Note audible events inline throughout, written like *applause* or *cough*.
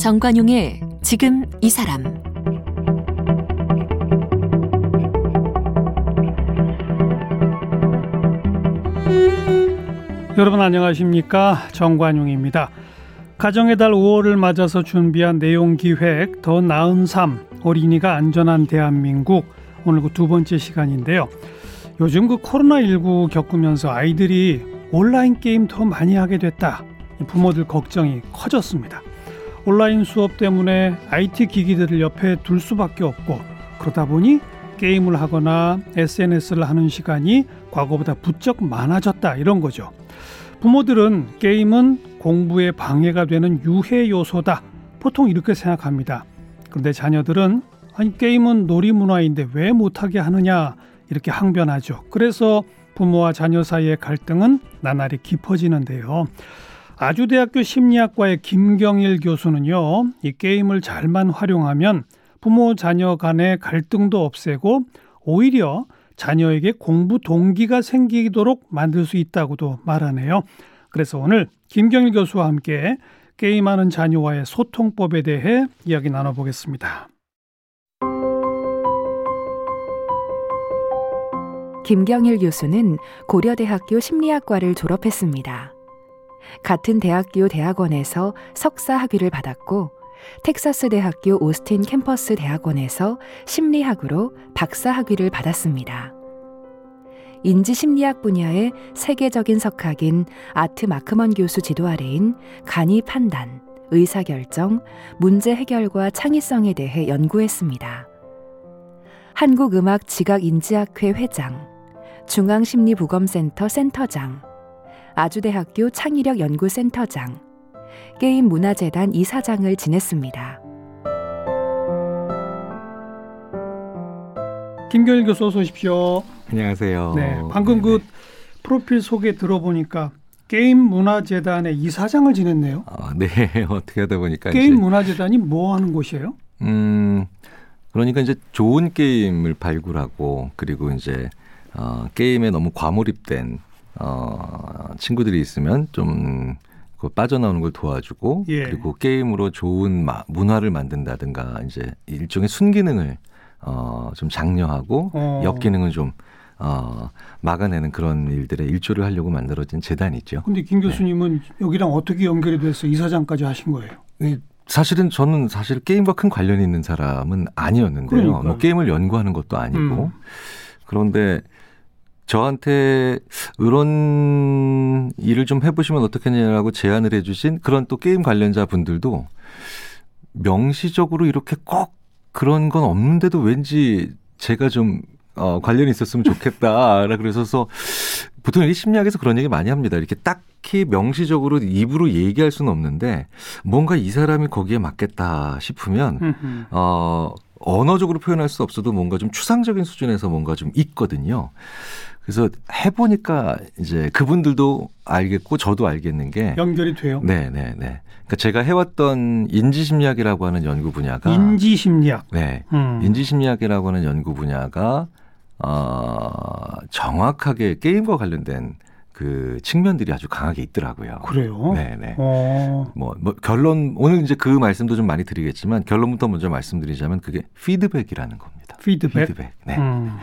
정관용의 지금 이 사람. 여러분 안녕하십니까? 정관용입니다. 가정의 달 5월을 맞아서 준비한 내용 기획 더 나은 삶 어린이가 안전한 대한민국 오늘 그 두 번째 시간인데요. 요즘 그 코로나19 겪으면서 아이들이 온라인 게임 더 많이 하게 됐다. 부모들 걱정이 커졌습니다. 온라인 수업 때문에 IT 기기들을 옆에 둘 수밖에 없고 그러다 보니 게임을 하거나 SNS를 하는 시간이 과거보다 부쩍 많아졌다 이런 거죠. 부모들은 게임은 공부에 방해가 되는 유해 요소다. 보통 이렇게 생각합니다. 그런데 자녀들은 아니 게임은 놀이 문화인데 왜 못하게 하느냐 이렇게 항변하죠. 그래서 부모와 자녀 사이의 갈등은 나날이 깊어지는데요. 아주대학교 심리학과의 김경일 교수는요, 이 게임을 잘만 활용하면 부모 자녀 간의 갈등도 없애고 오히려 자녀에게 공부 동기가 생기도록 만들 수 있다고도 말하네요. 그래서 오늘 김경일 교수와 함께 게임하는 자녀와의 소통법에 대해 이야기 나눠보겠습니다. 김경일 교수는 고려대학교 심리학과를 졸업했습니다. 같은 대학교 대학원에서 석사 학위를 받았고 텍사스 대학교 오스틴 캠퍼스 대학원에서 심리학으로 박사 학위를 받았습니다. 인지심리학 분야의 세계적인 석학인 아트 마크먼 교수 지도 아래인 간이 판단, 의사결정, 문제 해결과 창의성에 대해 연구했습니다. 한국음악 지각인지학회 회장, 중앙심리보건센터 센터장, 아주대학교 창의력연구센터장, 게임문화재단 이사장을 지냈습니다. 김경일 교수 어서 오십시오. 안녕하세요. 네, 방금 그 프로필 소개 들어보니까 게임 문화재단의 이사장을 지냈네요. 아, 네, *laughs* 어떻게 하다 보니까 게임 이제, 문화재단이 뭐 하는 곳이에요? 음, 그러니까 이제 좋은 게임을 발굴하고 그리고 이제 어, 게임에 너무 과몰입된 어, 친구들이 있으면 좀그 빠져나오는 걸 도와주고 예. 그리고 게임으로 좋은 마, 문화를 만든다든가 이제 일종의 순기능을 어, 좀 장려하고 어. 역기능을 좀 어, 막아내는 그런 일들에 일조를 하려고 만들어진 재단이죠. 근데 김 교수님은 네. 여기랑 어떻게 연결이 돼서 이사장까지 하신 거예요? 사실은 저는 사실 게임과 큰 관련이 있는 사람은 아니었는데요. 그러니까. 뭐 게임을 연구하는 것도 아니고 음. 그런데 저한테 이런 일을 좀 해보시면 어떻겠냐라고 제안을 해주신 그런 또 게임 관련자 분들도 명시적으로 이렇게 꼭 그런 건 없는데도 왠지 제가 좀 어, 관련이 있었으면 좋겠다. 그래서 보통 이 심리학에서 그런 얘기 많이 합니다. 이렇게 딱히 명시적으로 입으로 얘기할 수는 없는데 뭔가 이 사람이 거기에 맞겠다 싶으면 어, 언어적으로 표현할 수 없어도 뭔가 좀 추상적인 수준에서 뭔가 좀 있거든요. 그래서 해보니까 이제 그분들도 알겠고 저도 알겠는 게 연결이 돼요. 네, 네, 네. 그러니까 제가 해왔던 인지심리학이라고 하는 연구 분야가 인지심리학. 네, 음. 인지심리학이라고 하는 연구 분야가 어, 정확하게 게임과 관련된 그 측면들이 아주 강하게 있더라고요. 그래요? 네, 네. 어. 뭐, 뭐 결론 오늘 이제 그 말씀도 좀 많이 드리겠지만 결론부터 먼저 말씀드리자면 그게 피드백이라는 겁니다. 피드백. 피드백. 네. 음.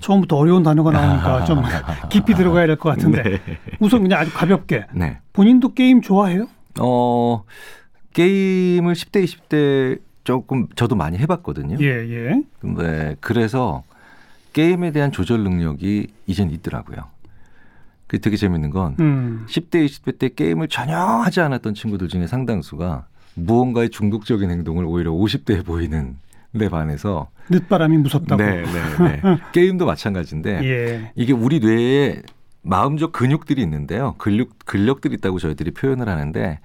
처음부터 어려운 단어가 나오니까 좀 *laughs* 깊이 들어가야 될 것 같은데 네. 우선 그냥 아주 가볍게 네. 본인도 게임 좋아해요? 어 게임을 10대 20대 조금 저도 많이 해봤거든요. 예 예. 근데 그래서 게임에 대한 조절 능력이 이젠 있더라고요. 그게 되게 재밌는 건 음. 10대 20대 때 게임을 전혀 하지 않았던 친구들 중에 상당수가 무언가의 중독적인 행동을 오히려 50대에 보이는 데 반해서 늦바람이 무섭다고. 네, 네, 네. *laughs* 게임도 마찬가지인데 예. 이게 우리 뇌에 마음적 근육들이 있는데요. 근력 근력들이 있다고 저희들이 표현을 하는데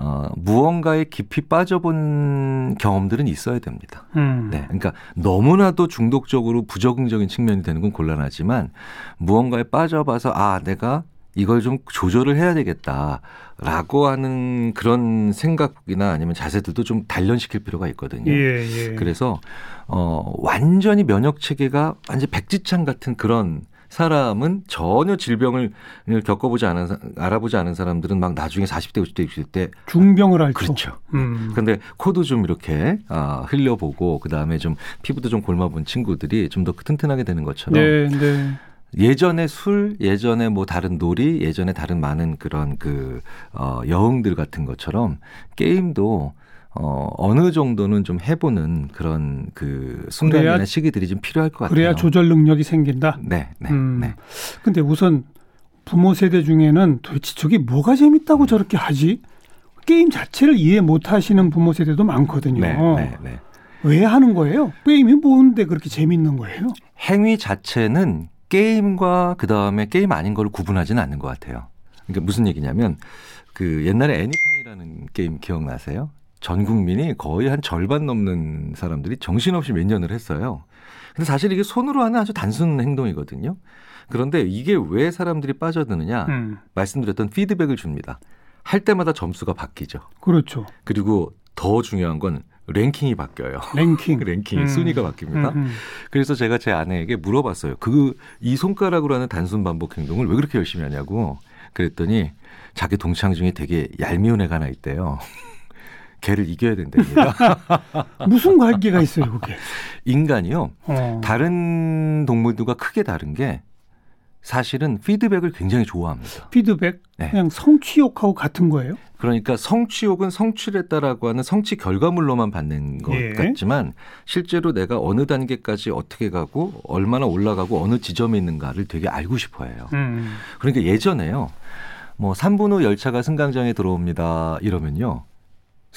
어, 무언가에 깊이 빠져본 경험들은 있어야 됩니다. 음. 네. 그러니까 너무나도 중독적으로 부적응적인 측면이 되는 건 곤란하지만 무언가에 빠져봐서 아, 내가 이걸 좀 조절을 해야 되겠다라고 하는 그런 생각이나 아니면 자세들도 좀 단련시킬 필요가 있거든요. 예, 예. 그래서 어 완전히 면역 체계가 완전 백지창 같은 그런 사람은 전혀 질병을 겪어보지 않은 사- 알아보지 않은 사람들은 막 나중에 40대 50대 60대 중병을 앓죠. 그렇죠. 음. 근데 코도 좀 이렇게 아, 흘려보고 그 다음에 좀 피부도 좀 골마본 친구들이 좀 더 튼튼하게 되는 것처럼 네, 네. 예전에 술, 예전에 뭐 다른 놀이, 예전에 다른 많은 그런 그 어, 여흥들 같은 것처럼 게임도 어, 어느 정도는 좀 해보는 그런 그 순간이나 시기들이 좀 필요할 것 같아요. 그래야 조절 능력이 생긴다. 네, 네, 음. 네. 근데 우선 부모 세대 중에는 도대체 저게 뭐가 재밌다고 저렇게 하지? 게임 자체를 이해 못 하시는 부모 세대도 많거든요. 네, 네, 네. 왜 하는 거예요? 게임이 뭔데 그렇게 재밌는 거예요? 행위 자체는 게임과 그 다음에 게임 아닌 걸 구분하지는 않는 것 같아요. 그러니까 무슨 얘기냐면 그 옛날에 애니팡이라는 게임 기억나세요? 전 국민이 거의 한 절반 넘는 사람들이 정신없이 몇 년을 했어요. 근데 사실 이게 손으로 하는 아주 단순 행동이거든요. 그런데 이게 왜 사람들이 빠져드느냐? 음, 말씀드렸던 피드백을 줍니다. 할 때마다 점수가 바뀌죠. 그렇죠. 그리고 더 중요한 건 랭킹이 바뀌어요. 랭킹. *laughs* 랭킹 음. 순위가 바뀝니다. 음, 음. 그래서 제가 제 아내에게 물어봤어요. 그 이 손가락으로 하는 단순 반복 행동을 왜 그렇게 열심히 하냐고. 그랬더니 자기 동창 중에 되게 얄미운 애가 하나 있대요. *laughs* 걔를 이겨야 된답니다. *laughs* 무슨 관계가 있어요, 그게? 인간이요. 어. 다른 동물들과 크게 다른 게 사실은 피드백을 굉장히 좋아합니다. 피드백 네. 그냥 성취욕하고 같은 거예요? 그러니까 성취욕은 성취했다라고 하는 성취 결과물로만 받는 것 예. 같지만 실제로 내가 어느 단계까지 어떻게 가고 얼마나 올라가고 어느 지점에 있는가를 되게 알고 싶어 해요. 음. 그러니까 예전에요. 뭐 3분 후 열차가 승강장에 들어옵니다. 이러면요.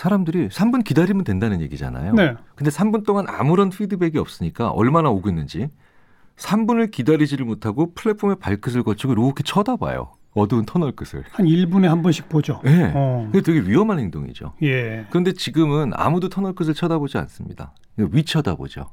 사람들이 3분 기다리면 된다는 얘기잖아요. 네. 근데 3분 동안 아무런 피드백이 없으니까 얼마나 오고 있는지 3분을 기다리지를 못하고 플랫폼의 발끝을 거치고 이렇게 쳐다봐요. 어두운 터널 끝을. 한 1분에 한 번씩 보죠. 네. 어. 그게 되게 위험한 행동이죠. 예. 그런데 지금은 아무도 터널 끝을 쳐다보지 않습니다. 위 쳐다보죠.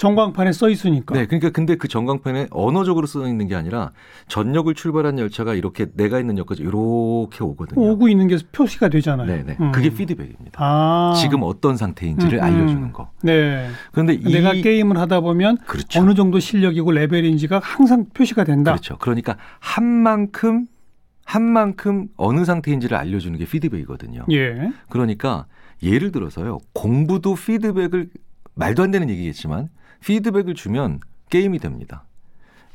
전광판에 써 있으니까. 네, 그러니까 근데 그 전광판에 언어적으로 써 있는 게 아니라 전역을 출발한 열차가 이렇게 내가 있는 역까지 이렇게 오거든요. 오고 있는 게 표시가 되잖아요. 네, 네. 음. 그게 피드백입니다. 아. 지금 어떤 상태인지를 음, 음. 알려주는 거. 네. 그런데 이 내가 게임을 하다 보면 그렇죠. 어느 정도 실력이고 레벨인지가 항상 표시가 된다. 그렇죠. 그러니까 한 만큼 한 만큼 어느 상태인지를 알려주는 게 피드백이거든요. 예. 그러니까 예를 들어서요. 공부도 피드백을 말도 안 되는 얘기겠지만 피드백을 주면 게임이 됩니다.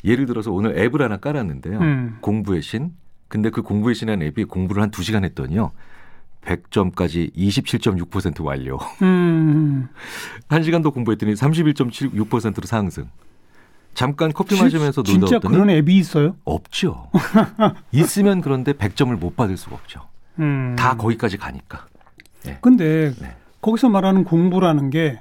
예를 들어서 오늘 앱을 하나 깔았는데요. 음. 공부의 신. 근데 그 공부의 신이라는 앱이 공부를 한 두시간 했더니요. 100점까지 27.6% 완료. 음. 한시간더 공부했더니 31.6%로 상승. 잠깐 커피 마시면서 놀다 진짜 그런 앱이 있어요? 없죠. *laughs* 있으면 그런데 100점을 못 받을 수가 없죠. 음. 다 거기까지 가니까. 근데 네. 거기서 말하는 공부라는 게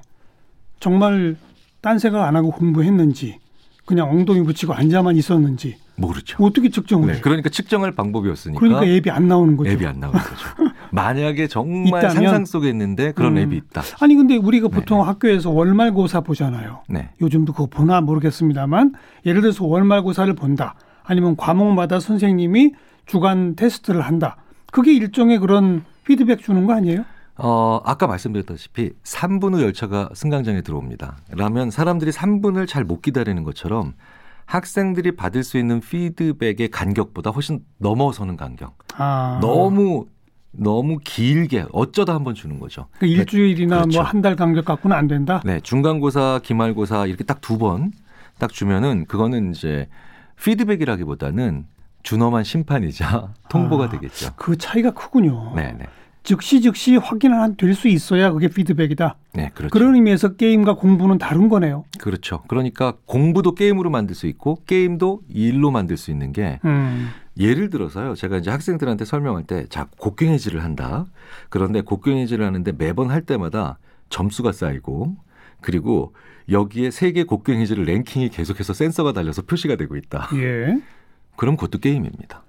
정말 딴 생각 안 하고 공부했는지 그냥 엉덩이 붙이고 앉아만 있었는지 모르죠. 어떻게 측정을 네? 그러니까 측정할 방법이 없으니까 그러니까 앱이 안 나오는 거죠. 앱이 안 나오는 거죠. *laughs* 만약에 정말 있다면- 상상 속에 있는데 그런 음. 앱이 있다. 아니 근데 우리가 보통 네. 학교에서 월말고사 보잖아요. 네. 요즘도 그거 보나 모르겠습니다만 예를 들어서 월말고사를 본다. 아니면 과목마다 선생님이 주간 테스트를 한다. 그게 일종의 그런 피드백 주는 거 아니에요? 어, 아까 말씀드렸다시피 3분 후 열차가 승강장에 들어옵니다. 라면 사람들이 3분을 잘 못 기다리는 것처럼 학생들이 받을 수 있는 피드백의 간격보다 훨씬 넘어서는 간격. 아, 너무 너무 길게 어쩌다 한번 주는 거죠. 그 일주일이나 그렇죠. 뭐한 달 간격 갖고는 안 된다. 네, 중간고사, 기말고사 이렇게 딱 두 번 딱 주면은 그거는 이제 피드백이라기보다는 준엄한 심판이자 *laughs* 통보가 아. 되겠죠. 그 차이가 크군요. 네, 네. 즉시 즉시 확인을 될 수 있어야 그게 피드백이다. 네, 그렇죠. 그런 의미에서 게임과 공부는 다른 거네요. 그렇죠. 그러니까 공부도 게임으로 만들 수 있고 게임도 일로 만들 수 있는 게 음. 예를 들어서요. 제가 이제 학생들한테 설명할 때 자, 곡괭이질을 한다. 그런데 곡괭이질을 하는데 매번 할 때마다 점수가 쌓이고 그리고 여기에 세계 곡괭이질 랭킹이 계속해서 센서가 달려서 표시가 되고 있다. 예. 그럼 그것도 게임입니다.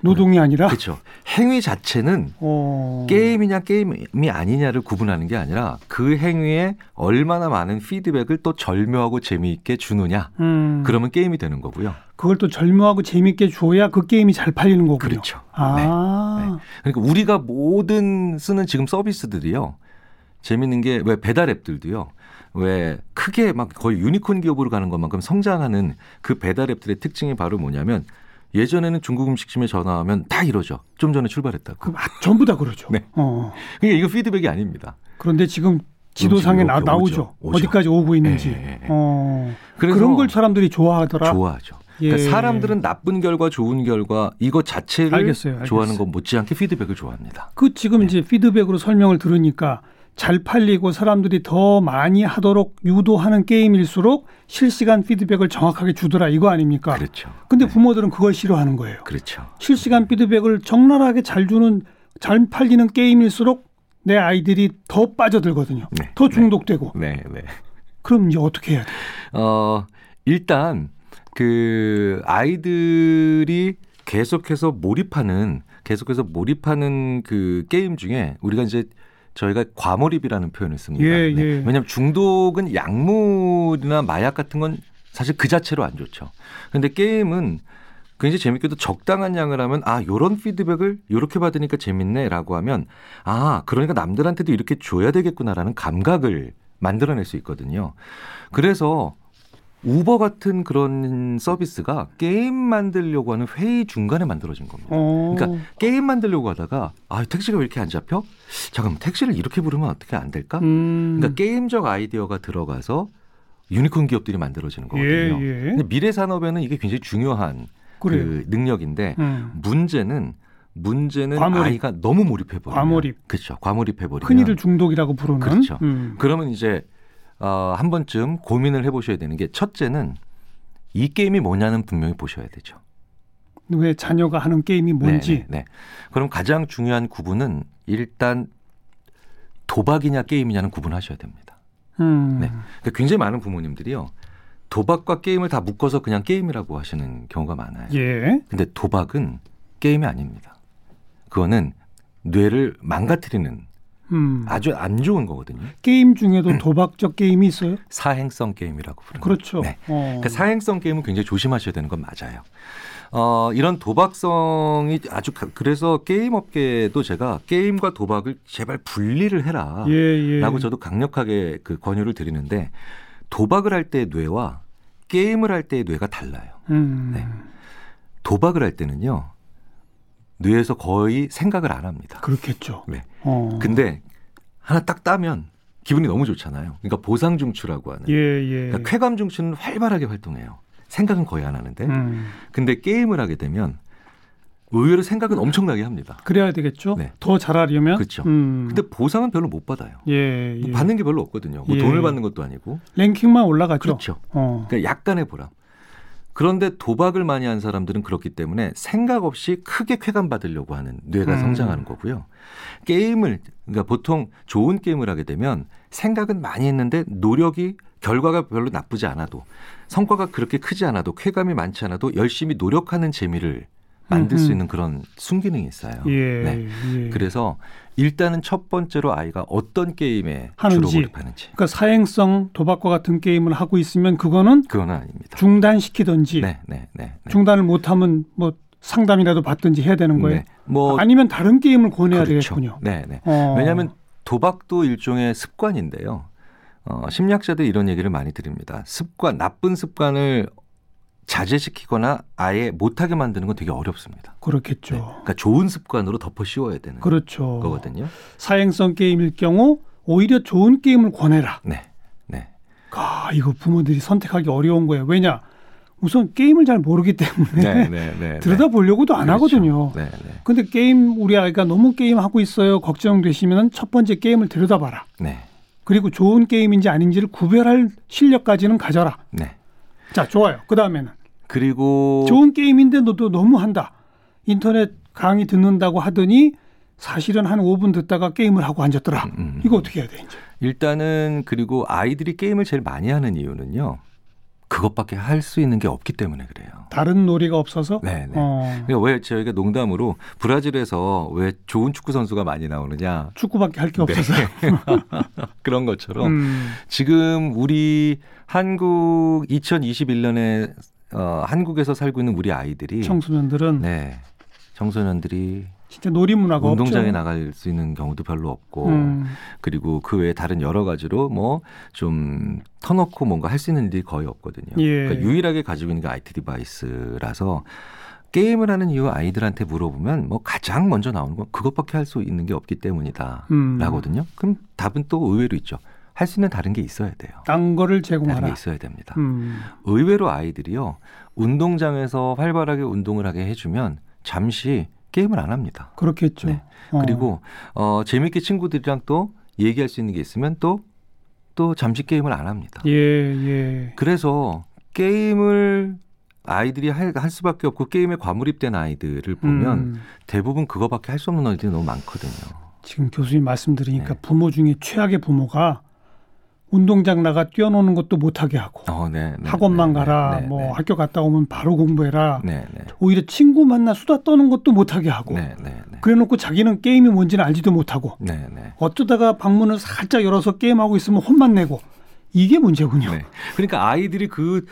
노동이 아니라 그렇죠. 행위 자체는 어. 게임이냐 게임이 아니냐를 구분하는 게 아니라 그 행위에 얼마나 많은 피드백을 또 절묘하고 재미있게 주느냐. 음. 그러면 게임이 되는 거고요. 그걸 또 절묘하고 재밌게 줘야 그 게임이 잘 팔리는 거군요. 그렇죠. 아. 그러니까 우리가 모든 쓰는 지금 서비스들이요. 재밌는 게 왜 배달 앱들도요. 왜 크게 막 거의 유니콘 기업으로 가는 것만큼 성장하는 그 배달 앱들의 특징이 바로 뭐냐면 예전에는 중국 음식점에 전화하면 다 이러죠. 좀 전에 출발했다고. 그, 아, 전부 다 그러죠. *laughs* 네. 어. 그러니까 이거 피드백이 아닙니다. 그런데 지금 지도상에 나, 나오죠. 오죠. 어디까지 오고 있는지. 예, 예, 예. 어. 그런 걸 사람들이 좋아하더라. 좋아하죠. 예. 그러니까 사람들은 나쁜 결과, 좋은 결과 이거 자체를 알겠어요, 알겠어요. 좋아하는 것 못지않게 피드백을 좋아합니다. 그 지금 이제 피드백으로 설명을 들으니까 잘 팔리고 사람들이 더 많이 하도록 유도하는 게임일수록 실시간 피드백을 정확하게 주더라 이거 아닙니까? 그렇죠. 근데 네. 부모들은 그걸 싫어하는 거예요. 그렇죠. 실시간 피드백을 적나라하게 잘 주는 잘 팔리는 게임일수록 내 아이들이 더 빠져들거든요. 네. 더 중독되고. 네, 네. 그럼 이제 어떻게 해야 돼? 어, 일단 그 아이들이 계속해서 몰입하는 계속해서 몰입하는 그 게임 중에 우리가 이제 저희가 과몰입이라는 표현을 씁니다. 예, 네. 예. 왜냐하면 중독은 약물이나 마약 같은 건 사실 그 자체로 안 좋죠. 근데 게임은 굉장히 재밌게도 적당한 양을 하면 아 요런 피드백을 요렇게 받으니까 재밌네라고 하면 아 그러니까 남들한테도 이렇게 줘야 되겠구나라는 감각을 만들어낼 수 있거든요. 그래서 우버 같은 그런 서비스가 게임 만들려고 하는 회의 중간에 만들어진 겁니다. 어. 그러니까 게임 만들려고 하다가 아 택시가 왜 이렇게 안 잡혀? 잠깐만 택시를 이렇게 부르면 어떻게 안 될까? 음. 그러니까 게임적 아이디어가 들어가서 유니콘 기업들이 만들어지는 거거든요. 예, 예. 미래 산업에는 이게 굉장히 중요한 그래요. 그 능력인데 음. 문제는 문제는 과몰입. 아이가 너무 몰입해 버리면 과몰입. 그렇죠. 과몰입해 버리면 흔히들 중독이라고 부르는. 그렇죠. 음. 그러면 이제 어, 한 번쯤 고민을 해보셔야 되는 게 첫째는 이 게임이 뭐냐는 분명히 보셔야 되죠. 왜 자녀가 하는 게임이 뭔지. 네, 네, 네. 그럼 가장 중요한 구분은 일단 도박이냐 게임이냐는 구분하셔야 됩니다. 음. 네. 그러니까 굉장히 많은 부모님들이요. 도박과 게임을 다 묶어서 그냥 게임이라고 하시는 경우가 많아요. 예. 근데 도박은 게임이 아닙니다. 그거는 뇌를 망가뜨리는 음. 아주 안 좋은 거거든요. 게임 중에도 도박적 게임이 있어요? 사행성 게임이라고 부르는 그렇죠. 네. 어. 그러니까 사행성 게임은 굉장히 조심하셔야 되는 건 맞아요. 어, 이런 도박성이 아주 가- 그래서 게임 업계도 제가 게임과 도박을 제발 분리를 해라. 예, 예. 라고 저도 강력하게 그 권유를 드리는데 도박을 할 때의 뇌와 게임을 할 때의 뇌가 달라요. 음. 네. 도박을 할 때는요. 뇌에서 거의 생각을 안 합니다. 그렇겠죠. 네. 어. 근데 하나 딱 따면 기분이 너무 좋잖아요. 그러니까 보상 중추라고 하는. 예, 예. 그러니까 쾌감 중추는 활발하게 활동해요. 생각은 거의 안 하는데. 음. 근데 게임을 하게 되면 의외로 생각은 엄청나게 합니다. 그래야 되겠죠. 네. 더 잘하려면. 그렇죠. 음. 근데 보상은 별로 못 받아요. 예, 뭐 예. 받는 게 별로 없거든요. 뭐 예. 돈을 받는 것도 아니고. 랭킹만 올라가죠. 그렇죠. 어. 그러니까 약간의 보람. 그런데 도박을 많이 한 사람들은 그렇기 때문에 생각 없이 크게 쾌감 받으려고 하는 뇌가 음. 성장하는 거고요. 게임을 그러니까 보통 좋은 게임을 하게 되면 생각은 많이 했는데 노력이 결과가 별로 나쁘지 않아도 성과가 그렇게 크지 않아도 쾌감이 많지 않아도 열심히 노력하는 재미를 만들 수. 있는 그런 순기능이 있어요. 예. 네. 예. 그래서 일단은 첫 번째로 아이가 어떤 게임에 하는지. 주로 몰입하는지 그러니까 사행성 도박과 같은 게임을 하고 있으면 그거는 그건 아닙니다. 중단시키든지 네, 네, 네. 네. 중단을 못하면 뭐 상담이라도 받든지 해야 되는 거예요. 네. 뭐 아니면 다른 게임을 권해야 그렇죠. 되겠군요. 네, 네. 어. 왜냐하면 도박도 일종의 습관인데요. 어, 심리학자들이 이런 얘기를 많이 드립니다. 습관, 나쁜 습관을 자제시키거나 아예 못하게 만드는 건 되게 어렵습니다. 그렇겠죠. 네. 그러니까 좋은 습관으로 덮어 씌워야 되는 그렇죠. 거거든요. 사행성 게임일 경우 오히려 좋은 게임을 권해라. 네, 네, 아, 이거 부모들이 선택하기 어려운 거예요. 왜냐? 우선 게임을 잘 모르기 때문에 네, 네. 들여다보려고도 안 그렇죠. 하거든요. 네, 네, 근데 게임 우리 아이가 너무 게임 하고 있어요. 걱정되시면 첫 번째 게임을 들여다봐라. 네, 그리고 좋은 게임인지 아닌지를 구별할 실력까지는 가져라. 네. 자, 좋아요. 그 다음에는 그리고 좋은 게임인데 너도 너무 한다. 인터넷 강의 듣는다고 하더니 사실은 한 5분 듣다가 게임을 하고 앉았더라. 음, 음. 이거 어떻게 해야 돼, 이제? 일단은 그리고 아이들이 게임을 제일 많이 하는 이유는요. 그것밖에 할 수 있는 게 없기 때문에 그래요. 다른 놀이가 없어서. 네, 네. 어, 그러니까 왜 저희가 농담으로 브라질에서 왜 좋은 축구 선수가 많이 나오느냐 축구밖에 할게 네. 없어서. *laughs* 그런 것처럼 음, 지금 우리 한국 2021년에 어, 한국에서 살고 있는 우리 아이들이 청소년들은 네 청소년들이 진짜 놀이 문화가 운동장에 없죠. 나갈 수 있는 경우도 별로 없고 음, 그리고 그 외에 다른 여러 가지로 뭐 좀 터놓고 뭔가 할 수 있는 일이 거의 없거든요. 예. 그러니까 유일하게 가지고 있는 게 IT device라서 게임을 하는 이유 아이들한테 물어보면 뭐 가장 먼저 나오는 건 그것밖에 할 수 있는 게 없기 때문이다. 음. 라거든요. 그럼 답은 또 의외로 있죠. 할 수 있는 다른 게 있어야 돼요. 딴 거를 다른 게 제공하라. 있어야 됩니다. 음, 의외로 아이들이요. 운동장에서 활발하게 운동을 하게 해주면 잠시 게임을 안 합니다. 그렇겠죠. 네. 어. 그리고 어 재밌게 친구들이랑 또 얘기할 수 있는 게 있으면 또또 잠시 게임을 안 합니다. 예, 예. 그래서 게임을 아이들이 할, 할 수밖에 없고 게임에 과몰입된 아이들을 보면 음, 대부분 그거밖에 할 수 없는 아이들이 너무 많거든요. 지금 교수님 말씀 들으니까 네. 부모 중에 최악의 부모가 운동장 나가 뛰어노는 것도 못하게 하고 어, 네, 네, 학원만 네, 가라 네, 네, 뭐 네. 학교 갔다 오면 바로 공부해라 네, 네, 오히려 친구 만나 수다 떠는 것도 못하게 하고 네, 네, 네, 그래놓고 자기는 게임이 뭔지는 알지도 못하고 네, 네. 어쩌다가 방문을 살짝 열어서 게임하고 있으면 혼만 내고 이게 문제군요. 네. 그러니까 아이들이 그,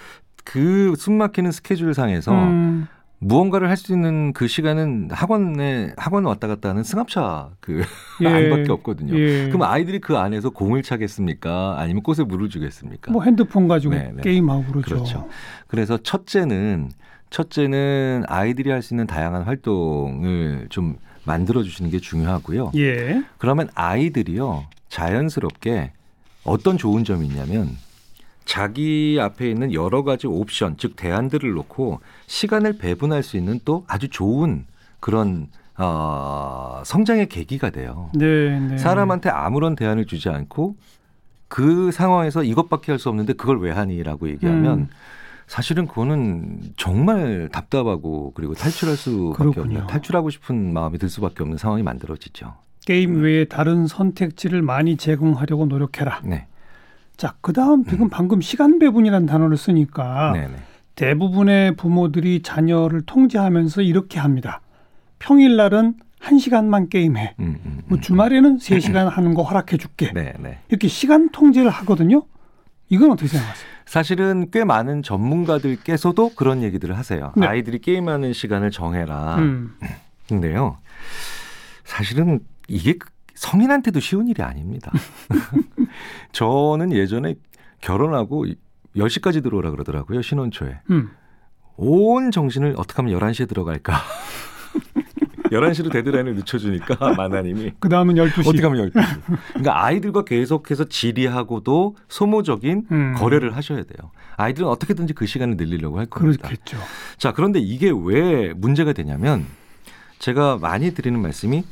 그 숨막히는 스케줄 상에서 음, 무언가를 할 수 있는 그 시간은 학원에, 학원 왔다 갔다 하는 승합차 그 *laughs* 예. 안밖에 없거든요. 예. 그럼 아이들이 그 안에서 공을 차겠습니까? 아니면 꽃에 물을 주겠습니까? 뭐 핸드폰 가지고 네, 네. 게임하고 그러죠. 그렇죠. 그래서 첫째는 첫째는 아이들이 할 수 있는 다양한 활동을 좀 만들어 주시는 게 중요하고요. 예. 그러면 아이들이요 자연스럽게 어떤 좋은 점이 있냐면 자기 앞에 있는 여러 가지 옵션 즉 대안들을 놓고 시간을 배분할 수 있는 또 아주 좋은 그런 어, 성장의 계기가 돼요. 네, 네. 사람한테 아무런 대안을 주지 않고 그 상황에서 이것밖에 할 수 없는데 그걸 왜 하니라고 얘기하면 음. 사실은 그거는 정말 답답하고 그리고 탈출할 수밖에. 없는 탈출하고 싶은 마음이 들 수밖에 없는 상황이 만들어지죠. 게임 외에 다른 선택지를 많이 제공하려고 노력해라. 네, 자, 그 다음 지금 방금 시간 배분이라는 단어를 쓰니까 네, 네. 대부분의 부모들이 자녀를 통제하면서 이렇게 합니다. 평일날은 한시간만 게임해. 음, 음, 뭐 음. 주말에는 세시간 하는 거 허락해 줄게. 네, 네. 이렇게 시간 통제를 하거든요. 이건 어떻게 생각하세요? 사실은 꽤 많은 전문가들께서도 그런 얘기들을 하세요. 네. 아이들이 게임하는 시간을 정해라. 음. *clears throat* 근데요, 사실은 이게 성인한테도 쉬운 일이 아닙니다. *laughs* 저는 예전에 결혼하고 10시까지 들어오라 그러더라고요, 신혼초에. 음. 온 정신을 어떻게 하면 11시에 들어갈까. *laughs* 11시로 데드라인을 늦춰주니까 *laughs* 마나님이 그 다음은 12시. 어떻게 하면 12시. 그러니까 아이들과 계속해서 질의하고도 소모적인 음. 거래를 하셔야 돼요. 아이들은 어떻게든지 그 시간을 늘리려고 할 겁니다. 그렇겠죠. 자, 그런데 이게 왜 문제가 되냐면 제가 많이 드리는 말씀이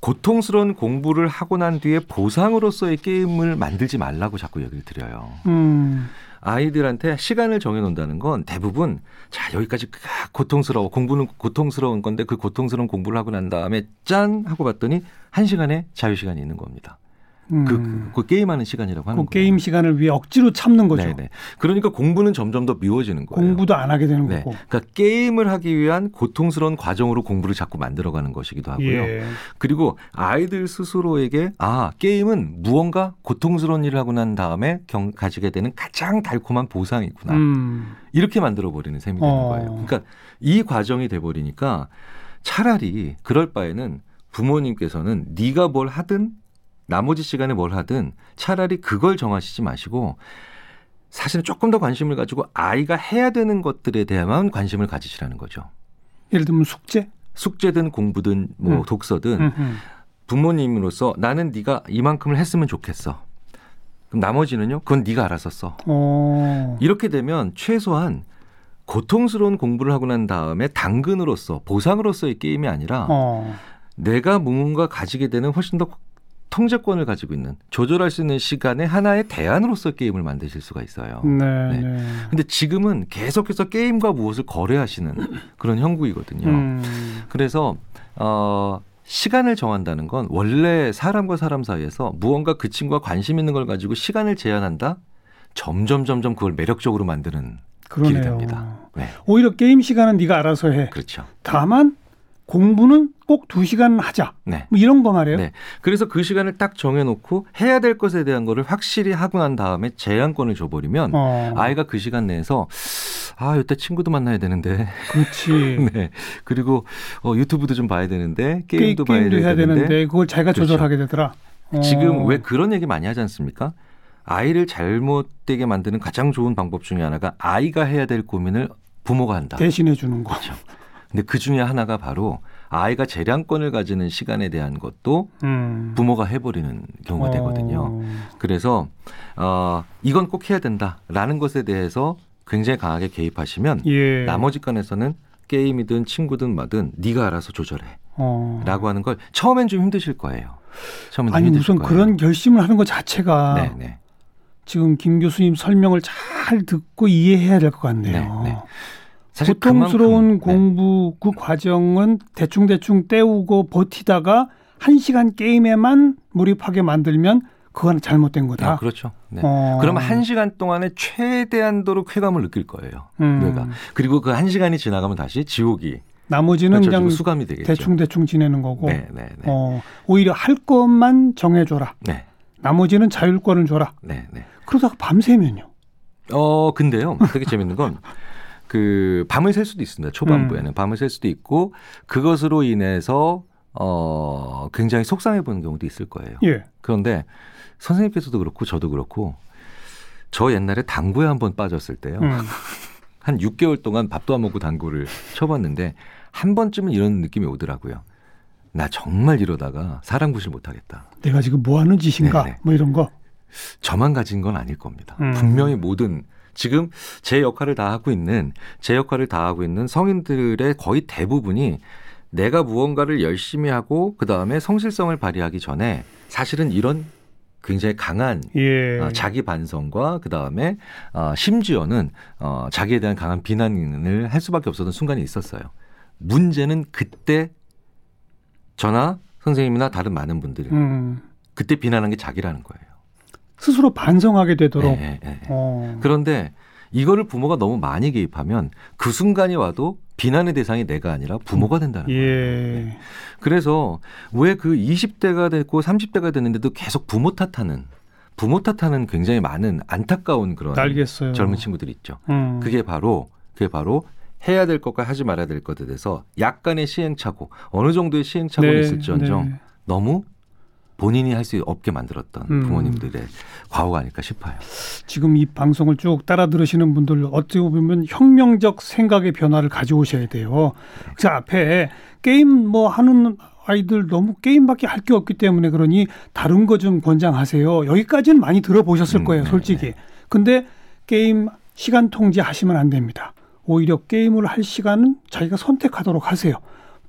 고통스러운 공부를 하고 난 뒤에 보상으로서의 게임을 만들지 말라고 자꾸 얘기를 드려요. 음. 아이들한테 시간을 정해 놓는다는 건 대부분 자, 여기까지 아, 고통스러워. 공부는 고통스러운 건데 그 고통스러운 공부를 하고 난 다음에 짠 하고 봤더니 한 시간의 자유 시간이 있는 겁니다. 음. 그, 그 게임하는 시간이라고 하는 그 거예요. 게임 시간을 위해 억지로 참는 거죠. 네네. 그러니까 공부는 점점 더 미워지는 거예요. 공부도 안 하게 되는 네. 거고. 그러니까 게임을 하기 위한 고통스러운 과정으로 공부를 자꾸 만들어가는 것이기도 하고요. 예. 그리고 아이들 스스로에게 아 게임은 무언가 고통스러운 일을 하고 난 다음에 경, 가지게 되는 가장 달콤한 보상이구나. 음. 이렇게 만들어 버리는 셈이 되는 어. 거예요. 그러니까 이 과정이 돼 버리니까 차라리 그럴 바에는 부모님께서는 네가 뭘 하든 나머지 시간에 뭘 하든 차라리 그걸 정하시지 마시고 사실은 조금 더 관심을 가지고 아이가 해야 되는 것들에 대한 관심을 가지시라는 거죠. 예를 들면 숙제. 숙제든 공부든 뭐 음. 독서든 음, 음. 부모님으로서 나는 네가 이만큼을 했으면 좋겠어. 그럼 나머지는요? 그건 네가 알아서 써. 어. 이렇게 되면 최소한 고통스러운 공부를 하고 난 다음에 당근으로서 보상으로서의 게임이 아니라 어. 내가 무언가 가지게 되는 훨씬 더 통제권을 가지고 있는 조절할 수 있는 시간의 하나의 대안으로서 게임을 만드실 수가 있어요. 네, 네. 네. 근데 지금은 계속해서 게임과 무엇을 거래하시는 그런 형국이거든요. 음. 그래서 어 시간을 정한다는 건 원래 사람과 사람 사이에서 무언가 그 친구가 관심 있는 걸 가지고 시간을 제한한다. 점점 점점 그걸 매력적으로 만드는 그러네요. 길이 됩니다. 네. 오히려 게임 시간은 네가 알아서 해. 그렇죠. 다만 공부는 꼭 두 시간 하자. 네. 뭐 이런 거 말이에요. 네. 그래서 그 시간을 딱 정해놓고 해야 될 것에 대한 거를 확실히 하고 난 다음에 제한권을 줘버리면 어, 아이가 그 시간 내에서 아 이때 친구도 만나야 되는데 그렇지. *laughs* 네 그리고 어, 유튜브도 좀 봐야 되는데 게, 게임도 봐야 임도 해야 되는데, 되는데 그걸 자기가 그렇죠. 조절하게 되더라. 어. 지금 왜 그런 얘기 많이 하지 않습니까? 아이를 잘못되게 만드는 가장 좋은 방법 중에 하나가 아이가 해야 될 고민을 부모가 한다. 대신해 주는 거. 근데 그 중에 하나가 바로 아이가 재량권을 가지는 시간에 대한 것도 음. 부모가 해버리는 경우가 되거든요. 어. 그래서 어, 이건 꼭 해야 된다라는 것에 대해서 굉장히 강하게 개입하시면 예. 나머지 건에서는 게임이든 친구든 뭐든 네가 알아서 조절해라고 어. 하는 걸 처음엔 좀 힘드실 거예요. 처음엔 좀 아니 힘드실 우선 거예요. 그런 결심을 하는 것 자체가 네, 네. 지금 김 교수님 설명을 잘 듣고 이해해야 될 것 같네요. 네, 네. 고통스러운 그만큼, 네. 공부 그 과정은 대충대충 때우고 버티다가 한 시간 게임에만 몰입하게 만들면 그건 잘못된 거다. 아, 그렇죠. 네. 어. 그러면 한 시간 동안에 최대한도로 쾌감을 느낄 거예요. 음. 뇌가. 그리고 그 한 시간이 지나가면 다시 지옥이 나머지는 그냥 수감이 되겠죠. 대충 대충 지내는 거고 네, 네, 네. 어, 오히려 할 것만 정해줘라. 네, 나머지는 자율권을 줘라. 네, 네. 그러다가 밤새면요. 어, 근데요. 되게 재밌는 건 *laughs* 그 밤을 셀 수도 있습니다. 초반부에는 밤을 셀 수도 있고 그것으로 인해서 어, 굉장히 속상해 보는 경우도 있을 거예요. 예. 그런데 선생님께서도 그렇고 저도 그렇고 저 옛날에 당구에 한번 빠졌을 때요. 음. *laughs* 한 6개월 동안 밥도 안 먹고 당구를 쳐봤는데 한 번쯤은 이런 느낌이 오더라고요. 나 정말 이러다가 사람 구실 못하겠다. 내가 지금 뭐 하는 짓인가? 네, 네. 뭐 이런 거. 저만 가진 건 아닐 겁니다. 음. 분명히 모든 지금 제 역할을 다 하고 있는 제 역할을 다 하고 있는 성인들의 거의 대부분이 내가 무언가를 열심히 하고 그 다음에 성실성을 발휘하기 전에 사실은 이런 굉장히 강한 예. 어, 자기 반성과 그 다음에 어, 심지어는 어, 자기에 대한 강한 비난을 할 수밖에 없었던 순간이 있었어요. 문제는 그때 저나 선생님이나 다른 많은 분들이 음. 그때 비난한 게 자기라는 거예요. 스스로 반성하게 되도록. 예, 예, 예. 어. 그런데 이거를 부모가 너무 많이 개입하면 그 순간이 와도 비난의 대상이 내가 아니라 부모가 된다는 거예요. 예. 그래서 왜 그 20대가 됐고 30대가 됐는데도 계속 부모 탓하는 부모 탓하는 굉장히 많은 안타까운 그런 알겠어요. 젊은 친구들이 있죠. 음. 그게 바로 그게 바로 해야 될 것과 하지 말아야 될 것에 대해서 약간의 시행착오 어느 정도의 시행착오는 네, 있을지언정 네. 너무 본인이 할 수 없게 만들었던 음. 부모님들의 과오가 아닐까 싶어요. 지금 이 방송을 쭉 따라 들으시는 분들 어떻게 보면 혁명적 생각의 변화를 가져오셔야 돼요. 그 앞에 게임 뭐 하는 아이들 너무 게임밖에 할 게 없기 때문에 그러니 다른 거 좀 권장하세요. 여기까지는 많이 들어보셨을 음, 거예요, 네, 솔직히. 네. 근데 게임 시간 통제 하시면 안 됩니다. 오히려 게임을 할 시간은 자기가 선택하도록 하세요.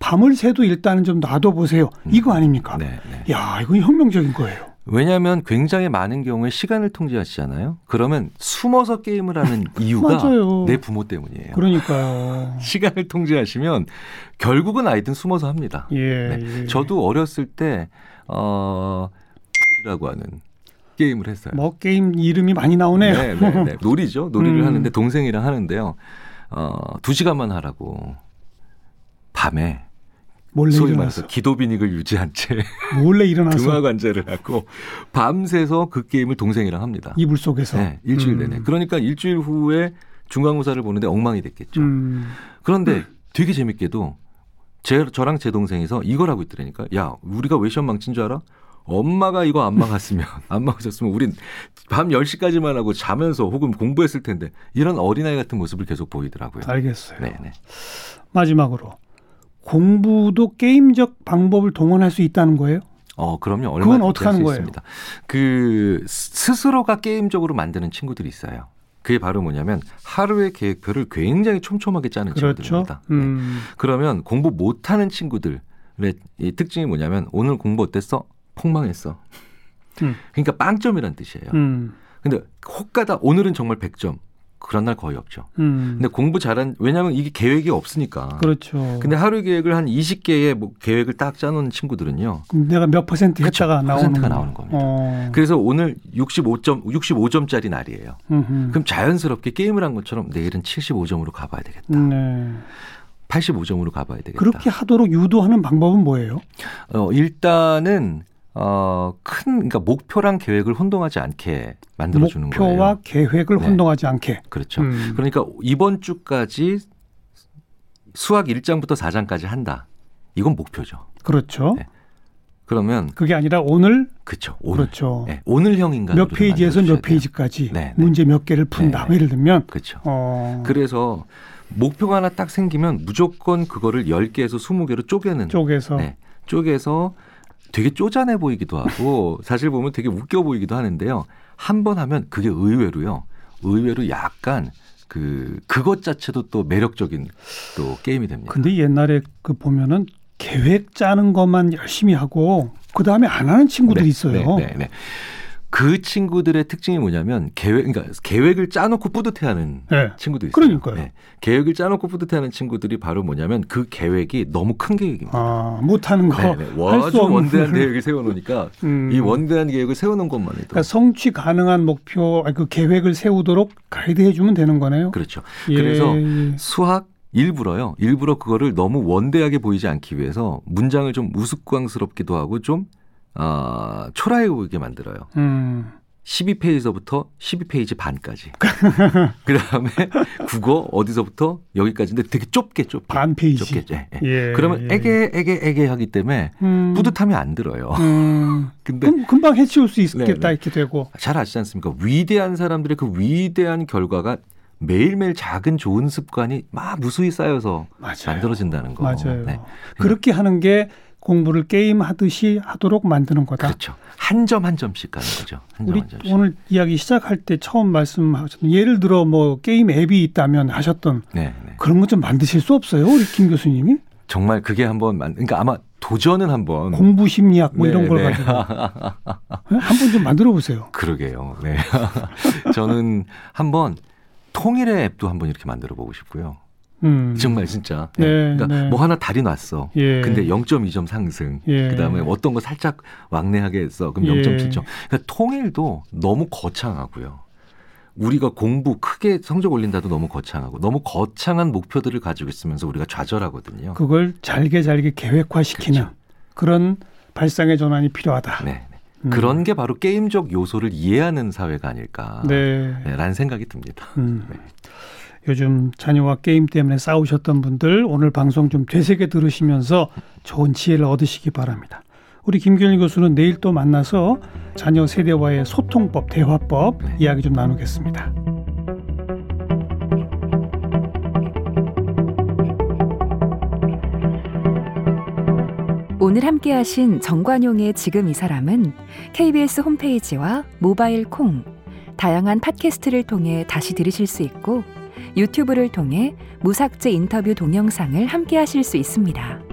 밤을 새도 일단은 좀 놔둬보세요. 이거 아닙니까? 네, 네. 야, 이건 혁명적인 거예요. 왜냐하면 굉장히 많은 경우에 시간을 통제하시잖아요. 그러면 숨어서 게임을 하는 *laughs* 이유가. 내 부모 때문이에요. 그러니까요. *laughs* 시간을 통제하시면 결국은 아이든 숨어서 합니다. 예, 네. 예. 저도 어렸을 때 어, 라고 하는 게임을 했어요. 뭐 게임 이름이 많이 나오네요. 네, 네, 네. *laughs* 놀이죠. 놀이를 음. 하는데 동생이랑 하는데요. 어, 두 시간만 하라고 밤에 몰래 소위 말해서 기도 비닉을 유지한 채 몰래 일어나서 *laughs* 등화 관제를 하고 밤새서 그 게임을 동생이랑 합니다. 이불 속에서 네, 일주일 음. 내내. 그러니까 일주일 후에 중간고사를 보는데 엉망이 됐겠죠. 음. 그런데 되게 재밌게도 제, 저랑 제 동생이서 이걸 하고 있더라니까. 야, 우리가 왜 시험 망친 줄 알아? 엄마가 이거 안 망했으면, *laughs* 안 망하셨으면 우린 밤 10시까지만 하고 자면서 혹은 공부했을 텐데 이런 어린아이 같은 모습을 계속 보이더라고요. 알겠어요. 네, 네. 마지막으로 공부도 게임적 방법을 동원할 수 있다는 거예요? 어, 그럼요. 얼마나 그건 어떻게 하는 거예요? 있습니다. 그 스스로가 게임적으로 만드는 친구들이 있어요. 그게 바로 뭐냐면 하루의 계획표를 굉장히 촘촘하게 짜는 그렇죠. 친구들입니다. 네. 음. 그러면 공부 못하는 친구들의 이 특징이 뭐냐면 오늘 공부 어땠어? 폭망했어. 음. 그러니까 빵점이란 뜻이에요. 음. 근데 혹가다 오늘은 정말 100점. 그런 날 거의 없죠. 음. 근데 공부 잘한 왜냐하면 이게 계획이 없으니까. 그렇죠. 근데 하루 계획을 한 20개의 뭐 계획을 딱 짜놓은 친구들은요. 내가 몇 퍼센트 했다가 나오는 퍼센트가. 나오는 겁니다. 어. 그래서 오늘 65점 65점짜리 날이에요. 음흠. 그럼 자연스럽게 게임을 한 것처럼 내일은 75점으로 가봐야 되겠다. 네. 85점으로 가봐야 되겠다. 그렇게 하도록 유도하는 방법은 뭐예요? 어, 일단은 어, 큰 그러니까 목표랑 계획을 혼동하지 않게 만들어 주는 목표와 거예요. 계획을 네. 혼동하지 않게. 그렇죠. 음. 그러니까 이번 주까지 수학 1장부터 4장까지 한다. 이건 목표죠. 그렇죠. 네. 그러면 그게 아니라 오늘 그렇죠. 오늘 그렇죠. 네, 오늘형 인간 몇 페이지에서 몇 페이지까지 네, 네. 문제 몇 개를 푼다. 네, 네. 예를 들면 그렇죠. 어, 그래서 목표가 하나 딱 생기면 무조건 그거를 10개에서 20개로 쪼개는 네. 쪼개서 되게 쪼잔해 보이기도 하고 사실 보면 되게 웃겨 보이기도 하는데요. 한 번 하면 그게 의외로요. 의외로 약간 그 그것 자체도 또 매력적인 또 게임이 됩니다. 근데 옛날에 그 보면은 계획 짜는 것만 열심히 하고 그 다음에 안 하는 친구들이 네, 있어요. 네, 네, 네. 그 친구들의 특징이 뭐냐면 계획, 그러니까 계획을 짜놓고 뿌듯해하는 네. 친구도 있어요. 그러니까요. 계획을 짜놓고 뿌듯해하는 친구들이 바로 뭐냐면 그 계획이 너무 큰 계획입니다. 아, 못하는 거. 네, 네. 할수 아주 원대한 걸. 계획을 세워놓으니까 *laughs* 음. 이 원대한 계획을 세우는 것만 해도 그러니까 성취 가능한 목표, 아니, 그 계획을 세우도록 가이드해 주면 되는 거네요. 그렇죠. 예, 그래서 예. 수학 일부러요. 일부러 그거를 너무 원대하게 보이지 않기 위해서 문장을 좀 우스꽝스럽기도 하고 좀 아, 초라해 보이게 만들어요. 음. 12페이지서부터 12페이지 반까지. *laughs* 그 다음에 국어 어디서부터 여기까지인데 되게 좁게 좁게. 반 페이지. 좁게. 예, 예. 예, 그러면 예. 애게 애게 애게 하기 때문에 음. 뿌듯함이 안 들어요. 음. *laughs* 근데 금, 금방 해치울 수 있겠다 네, 네. 이렇게 되고. 잘 아시지 않습니까? 위대한 사람들의 그 위대한 결과가 매일매일 작은 좋은 습관이 막 무수히 쌓여서 맞아요. 만들어진다는 거. 맞아요. 네. 그렇게 하는 게 공부를 게임 하듯이 하도록 만드는 거다. 그렇죠. 한 점 한 점씩 가는 거죠. 한점 우리 한 점씩. 오늘 이야기 시작할 때 처음 말씀하셨던 예를 들어 뭐 게임 앱이 있다면 하셨던 네, 네. 그런 것 좀 만드실 수 없어요, 우리 김 교수님이 정말 그게 한번 만 그러니까 아마 도전은 한번 공부 심리학 뭐 이런 네, 걸 네. 가지고 *laughs* 한번 좀 만들어 보세요. 그러게요. 네. *laughs* 저는 한번 통일의 앱도 한번 이렇게 만들어 보고 싶고요. 음. 정말 진짜. 네, 그러니까 네. 뭐 하나 달이 났어. 예. 근데 0.2점 상승. 예. 그다음에 어떤 거 살짝 왕래하게 했어. 그럼 예. 0.7점. 그러니까 통일도 너무 거창하고요. 우리가 공부 크게 성적 올린다도 너무 거창하고 너무 거창한 목표들을 가지고 있으면서 우리가 좌절하거든요. 그걸 잘게 잘게 계획화시키는 그렇죠. 그런 발상의 전환이 필요하다. 네. 네. 음. 그런 게 바로 게임적 요소를 이해하는 사회가 아닐까. 네. 네, 라는 생각이 듭니다. 음. 네. 요즘 자녀와 게임 때문에 싸우셨던 분들 오늘 방송 좀 되새겨 들으시면서 좋은 지혜를 얻으시기 바랍니다. 우리 김경일 교수는 내일 또 만나서 자녀 세대와의 소통법, 대화법 네. 이야기 좀 나누겠습니다. 오늘 함께 하신 정관용의 지금 이 사람은 KBS 홈페이지와 모바일 콩, 다양한 팟캐스트를 통해 다시 들으실 수 있고 유튜브를 통해 무삭제 인터뷰 동영상을 함께 하실 수 있습니다.